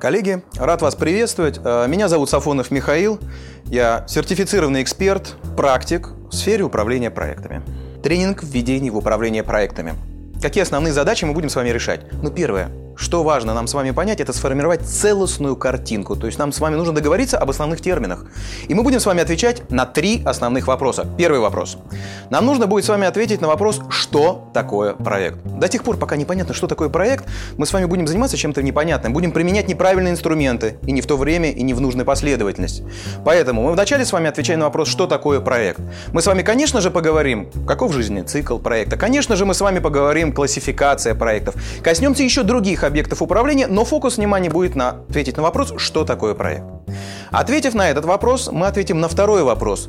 Коллеги, рад вас приветствовать. Э, меня зовут Сафонов Михаил. Я сертифицированный эксперт, практик в сфере управления проектами. Тренинг введений в управление проектами. Какие основные задачи мы будем с вами решать? Ну, первое что важно нам с вами понять, это сформировать целостную картинку. То есть нам с вами нужно договориться об основных терминах. И мы будем с вами отвечать на три основных вопроса. Первый вопрос. Нам нужно будет с вами ответить на вопрос, что такое проект. До тех пор, пока непонятно, что такое проект, мы с вами будем заниматься чем-то непонятным, будем применять неправильные инструменты, и не в то время, и не в нужной последовательности. Поэтому мы вначале с вами отвечаем на вопрос, что такое проект. Мы с вами, конечно же, поговорим, каков жизненный цикл проекта. Конечно же, мы с вами поговорим классификация проектов. Коснемся еще других объектов управления, но фокус внимания будет на ответить на вопрос, что такое проект. Ответив на этот вопрос, мы ответим на второй вопрос.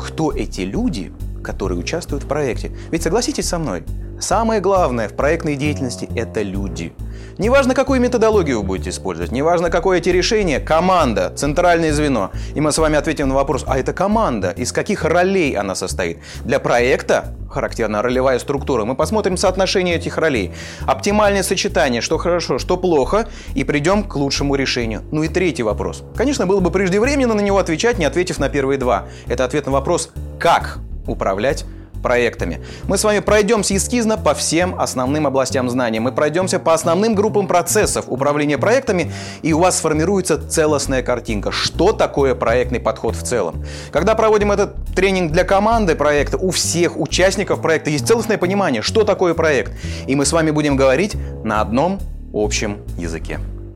Кто эти люди, которые участвуют в проекте? Ведь согласитесь со мной, самое главное в проектной деятельности – это люди – Неважно, какую методологию вы будете использовать, неважно, какое эти решение, команда, центральное звено. И мы с вами ответим на вопрос, а это команда, из каких ролей она состоит? Для проекта характерна ролевая структура. Мы посмотрим соотношение этих ролей, оптимальное сочетание, что хорошо, что плохо, и придем к лучшему решению. Ну и третий вопрос. Конечно, было бы преждевременно на него отвечать, не ответив на первые два. Это ответ на вопрос, как управлять проектами. Мы с вами пройдемся эскизно по всем основным областям знаний. Мы пройдемся по основным группам процессов управления проектами, и у вас сформируется целостная картинка, что такое проектный подход в целом. Когда проводим этот тренинг для команды проекта, у всех участников проекта есть целостное понимание, что такое проект. И мы с вами будем говорить на одном общем языке.